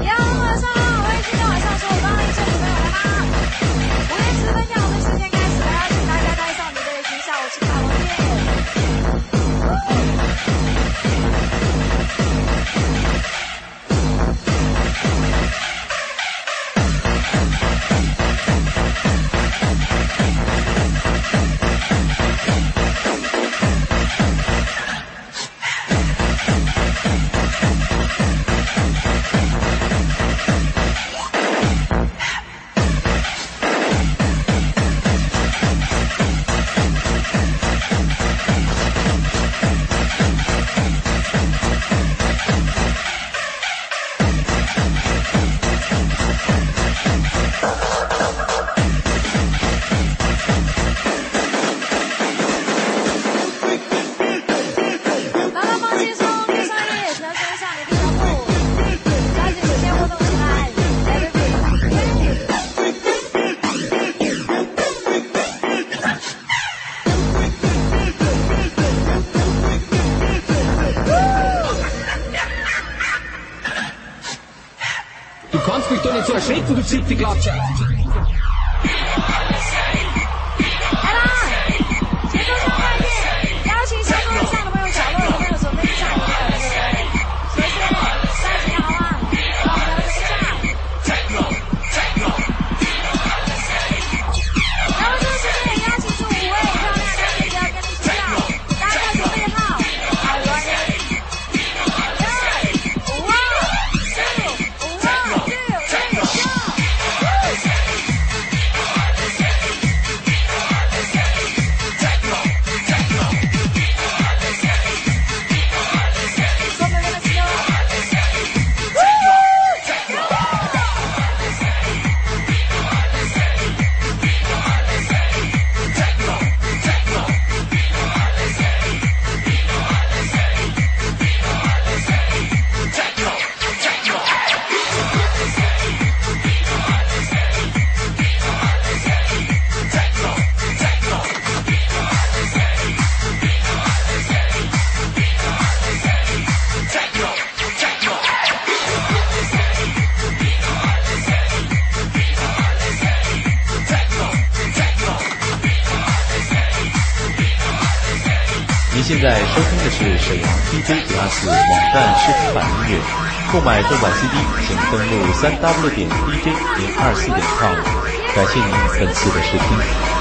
要晚上，我们今天晚上是我班的一次准备晚班。我给你十分钟，我们今天。70 glatt DJ 零二四网站视听版音乐，购买正版 CD 请登录三 W 点 DJ 零二四点 com，感谢您本次的试听。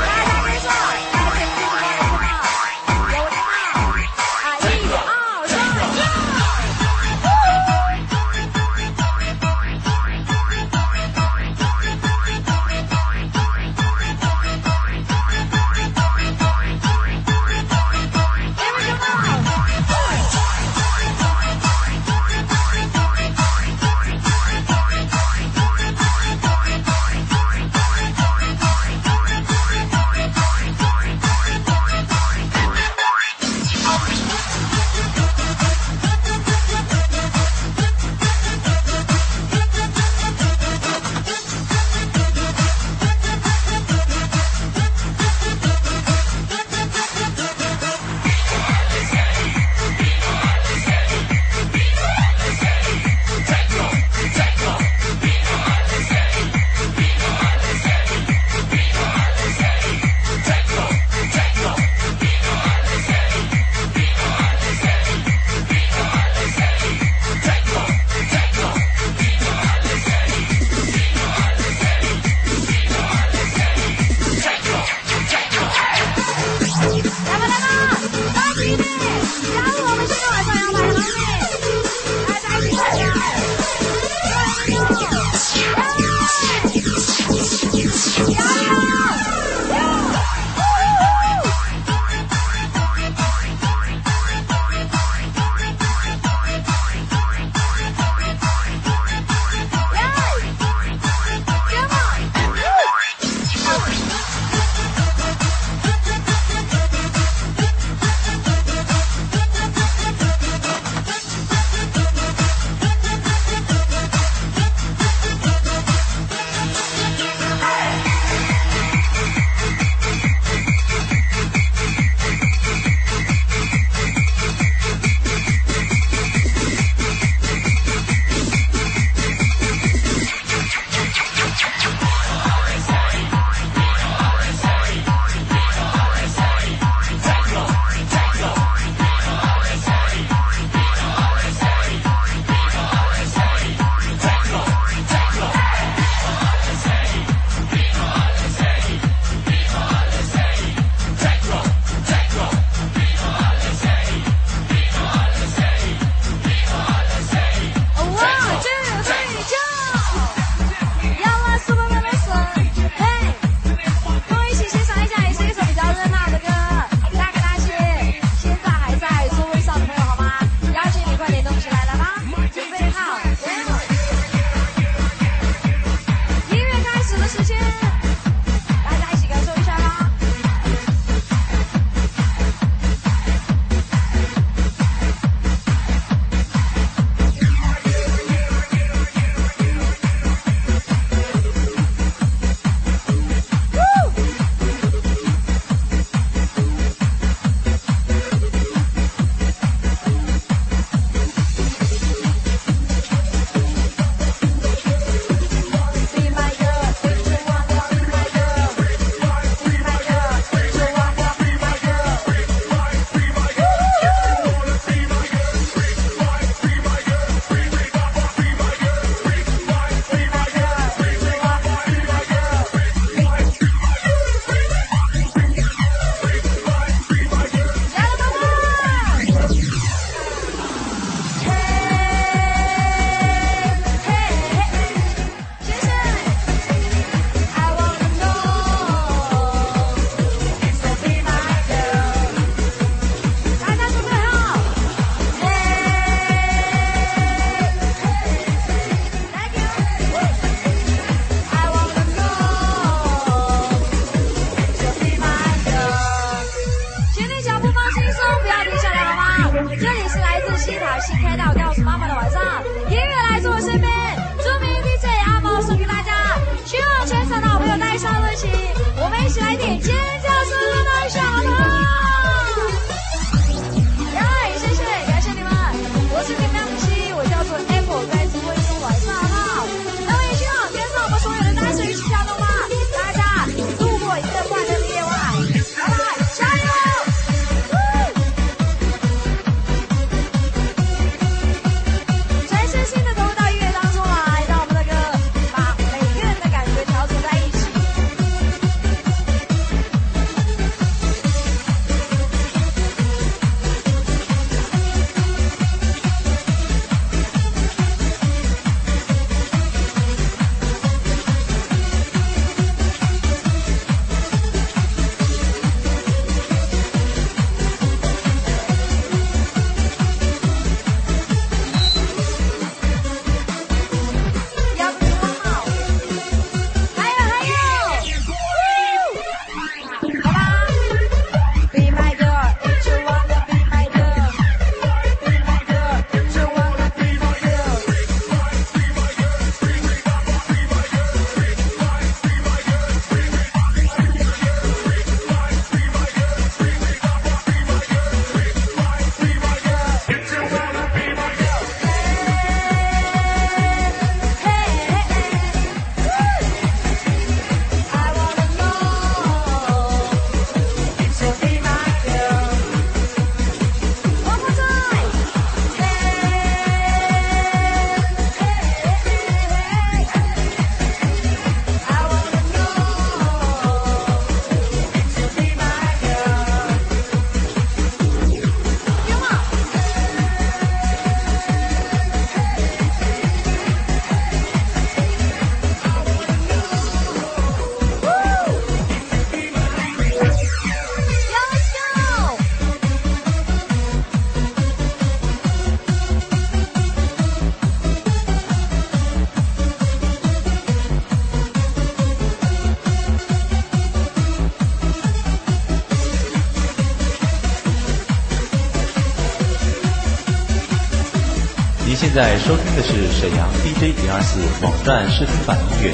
在收听的是沈阳 DJ 零二四网站试听版音乐，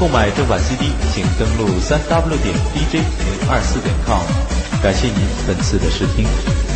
购买正版 CD 请登录三 W 点 DJ 零二四点 com，感谢您本次的试听。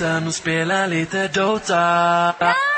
natten och spela lite Dota.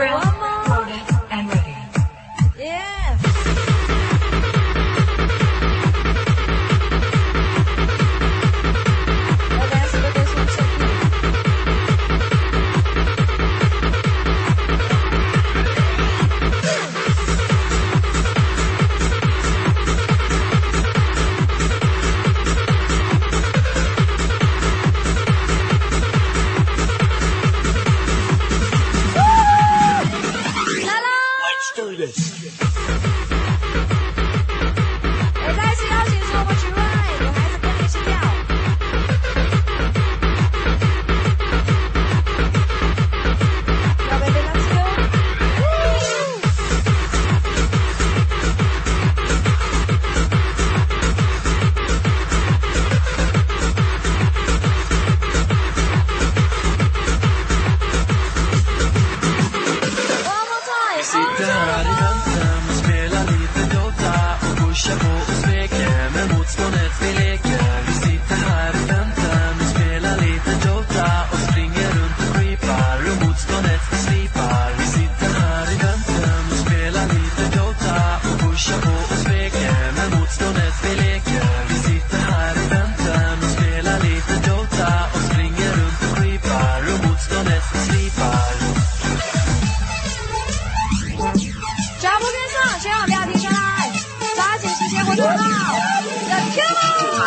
Grandma.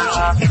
Yeah.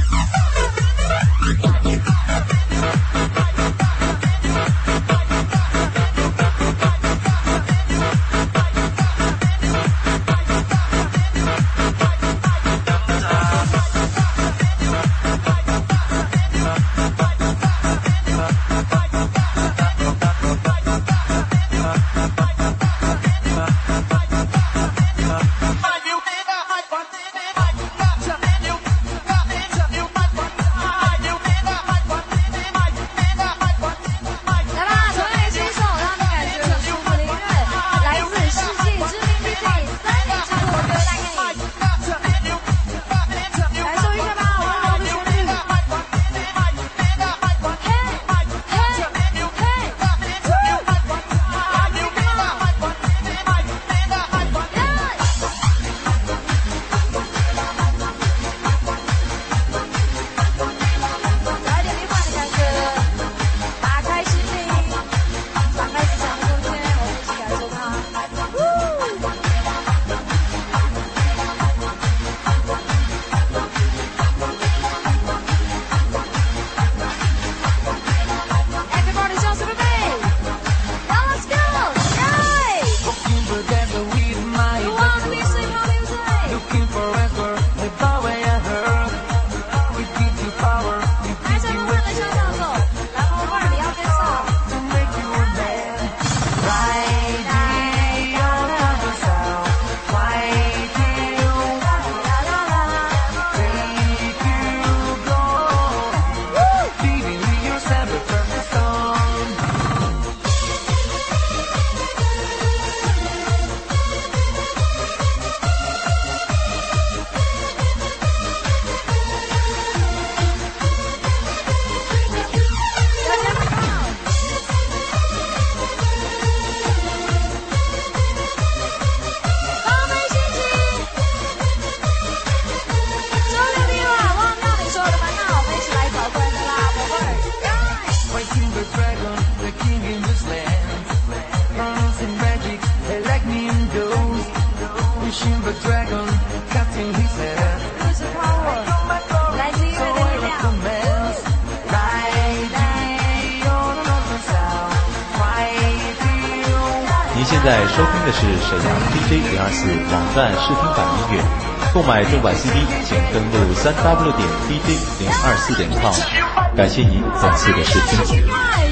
版 CD，请登录三 W 点 DJ 零二四点 com。感谢您本次的收听。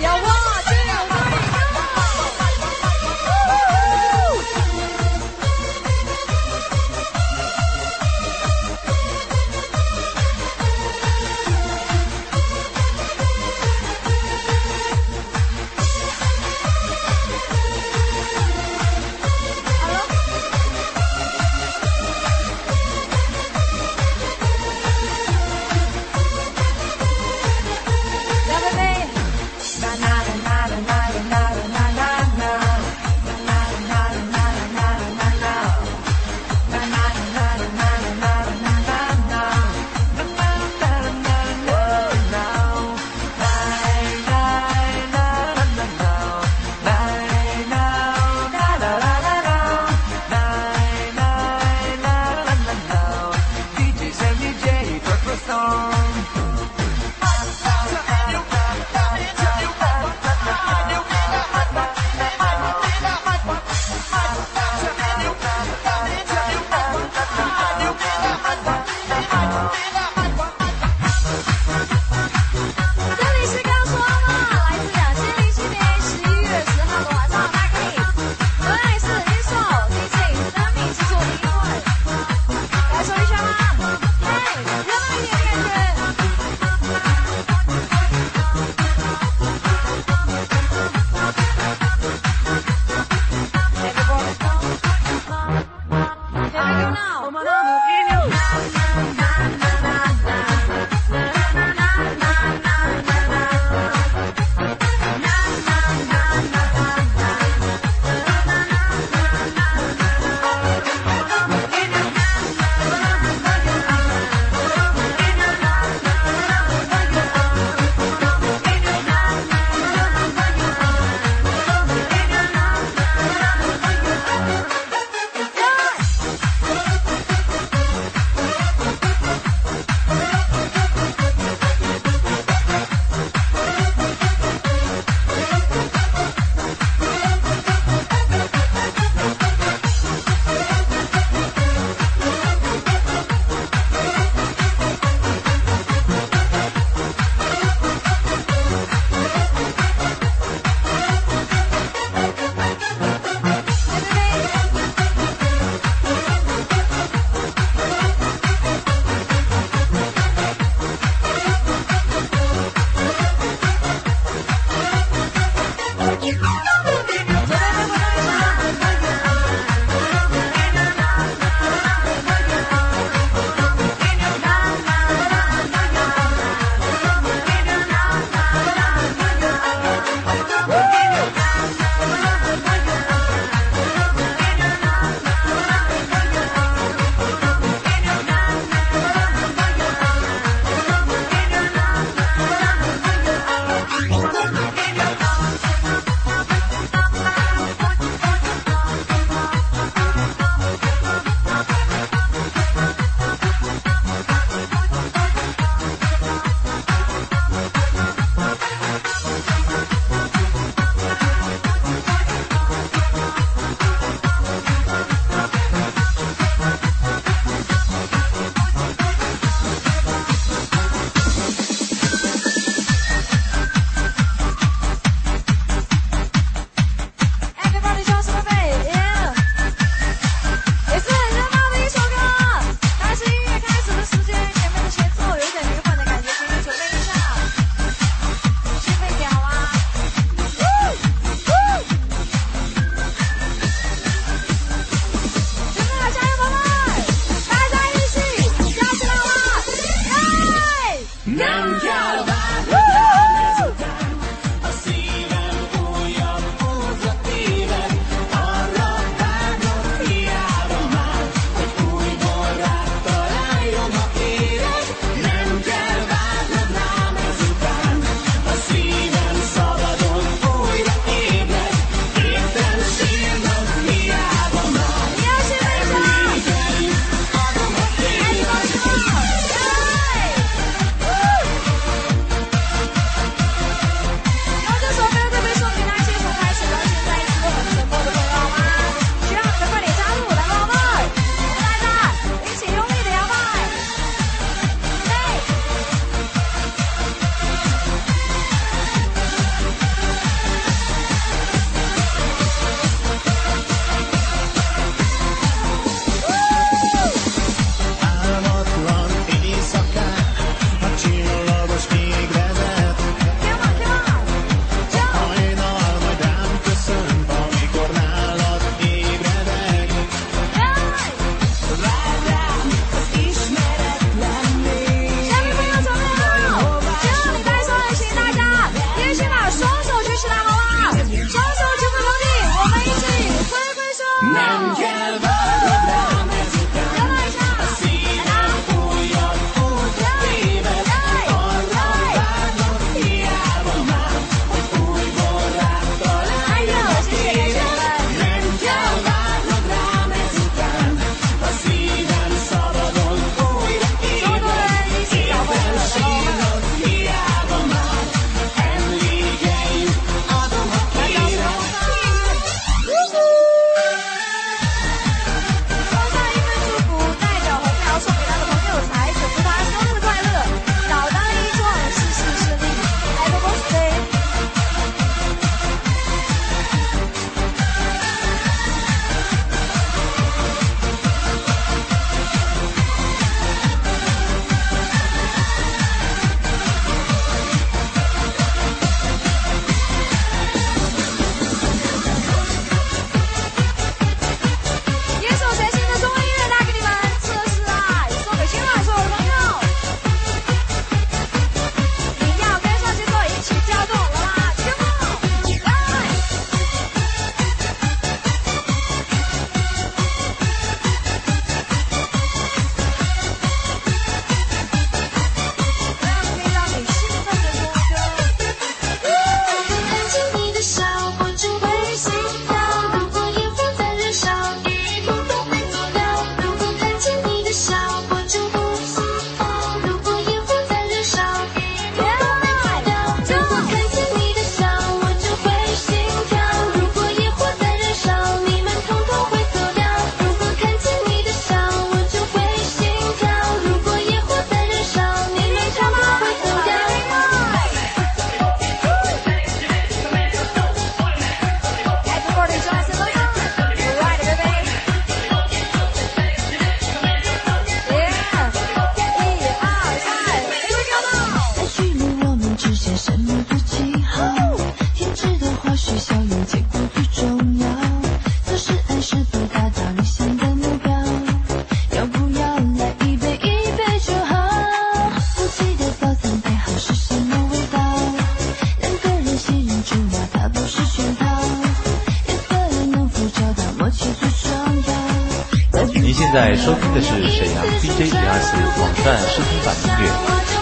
收听的是沈阳 DJ 零二四网站视听版音乐。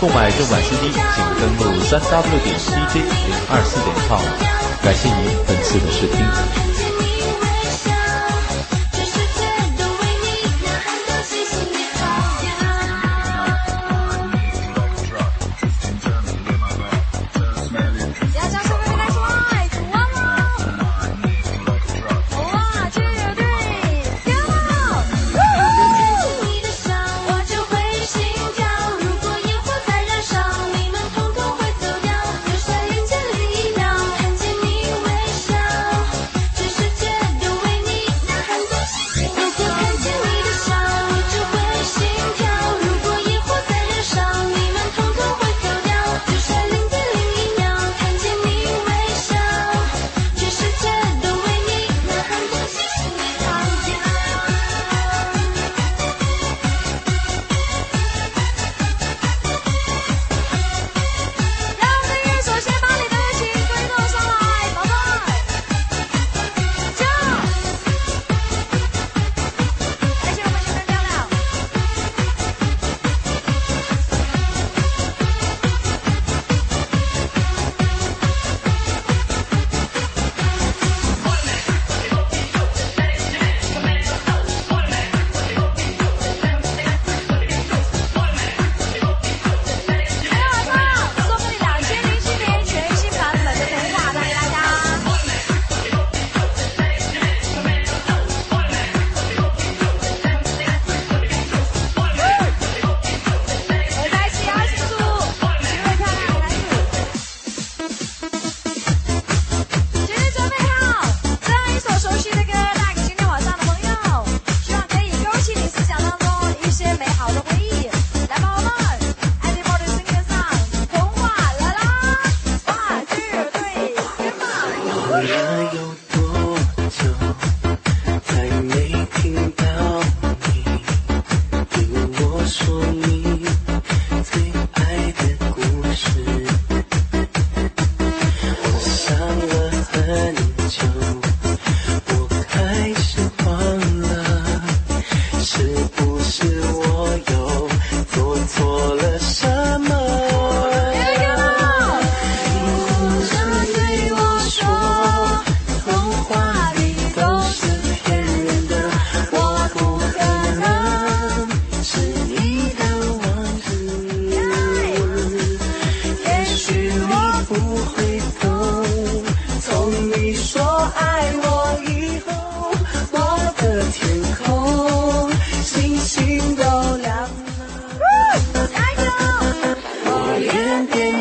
购买正版 CD，请登录三 W 点 DJ 零二四点 com。感谢您本次的试听。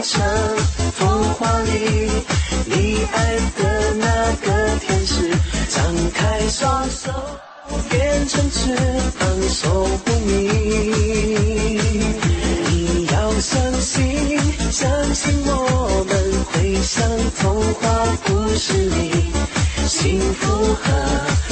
像童话里你爱的那个天使张开双手变成翅膀守护你。你要相信相信我们会像童话故事里幸福和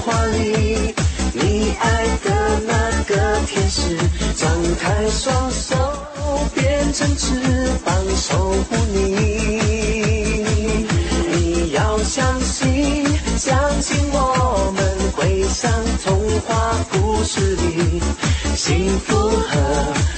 话里。你爱的那个天使，张开双手变成翅膀守护你。你要相信，相信我们会像童话故事里幸福和。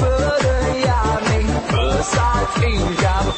Further, yeah, me first. I think I'm.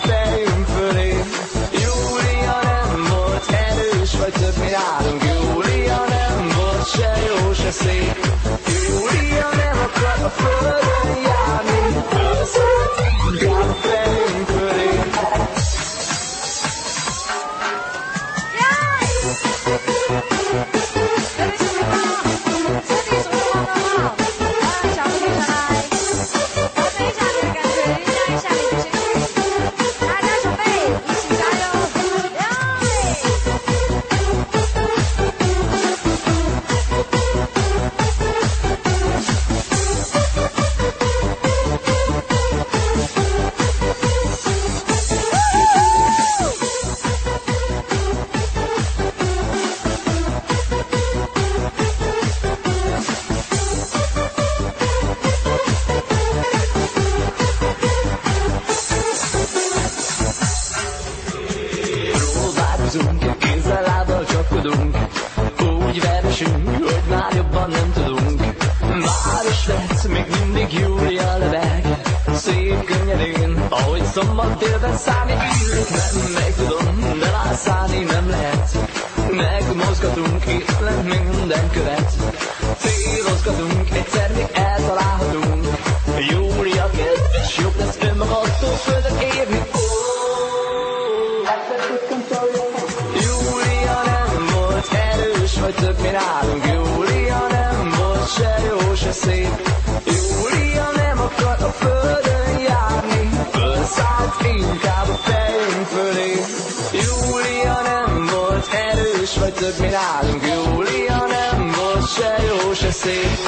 say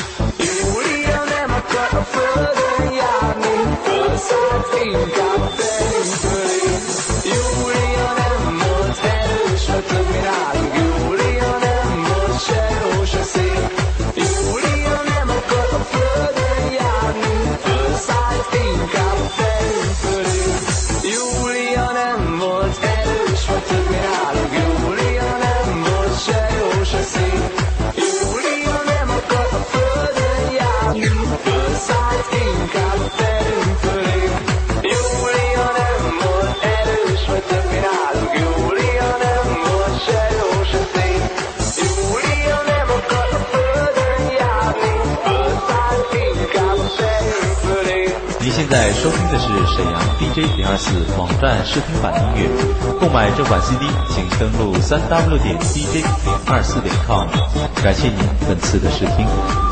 在收听的是沈阳 DJ 零二四网站试听版音乐。购买正版 CD，请登录三 W 点 DJ 零二四点 com。感谢您本次的试听。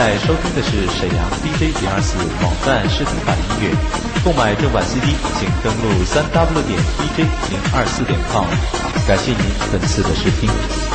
在收听的是沈阳 dj 零二四网站视频版音乐购买正版 cd 请登录三 w 点 dj 零二四点 com 感谢您本次的试听。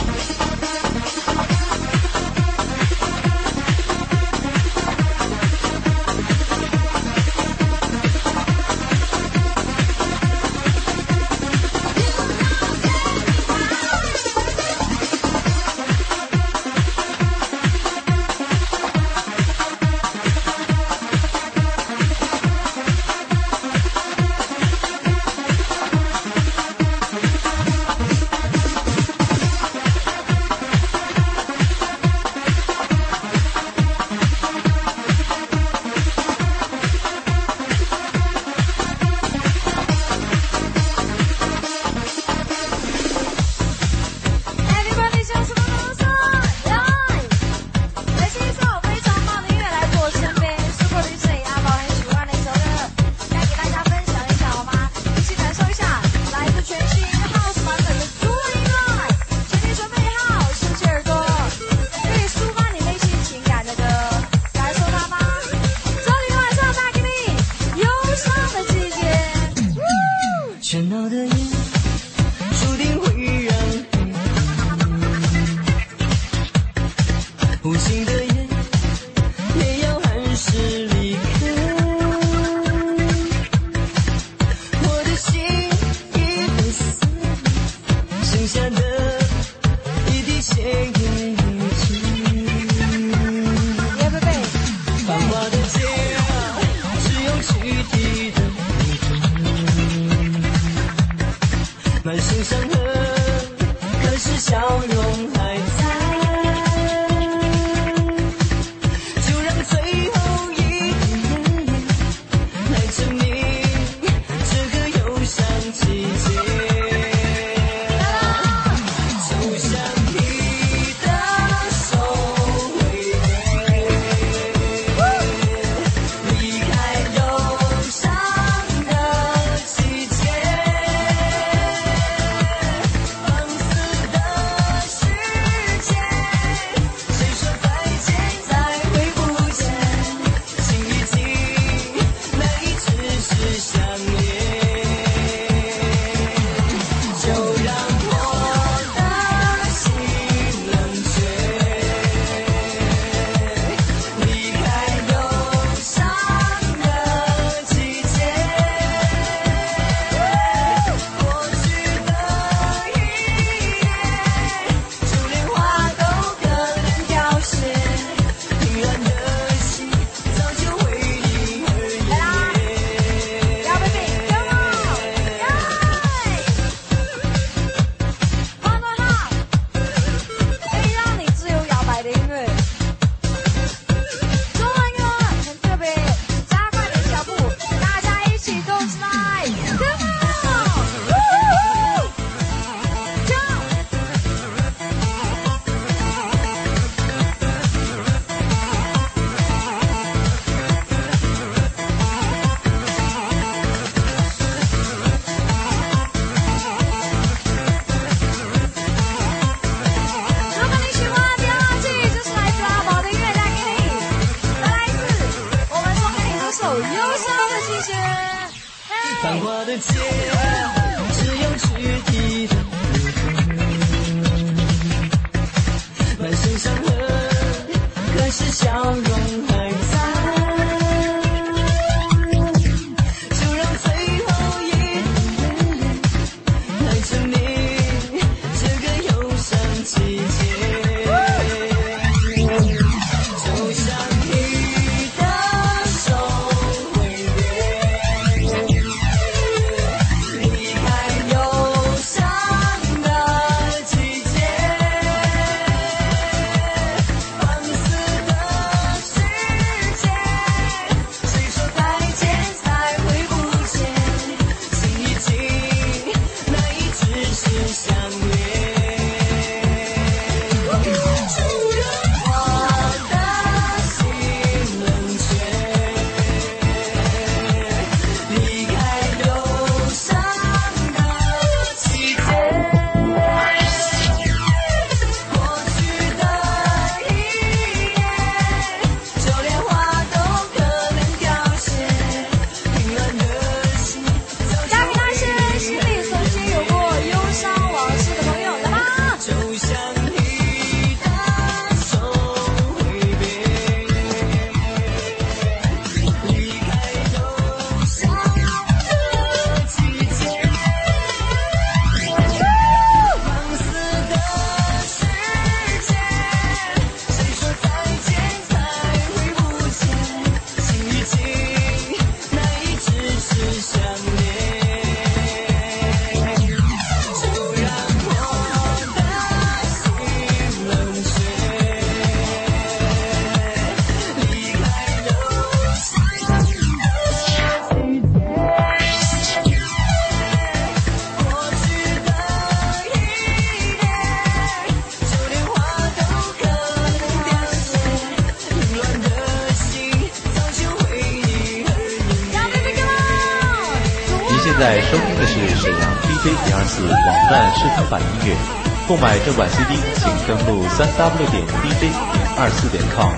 购买正版 CD，请登录三 w 点 DJ 二四点 com。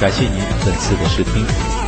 感谢您本次的试听。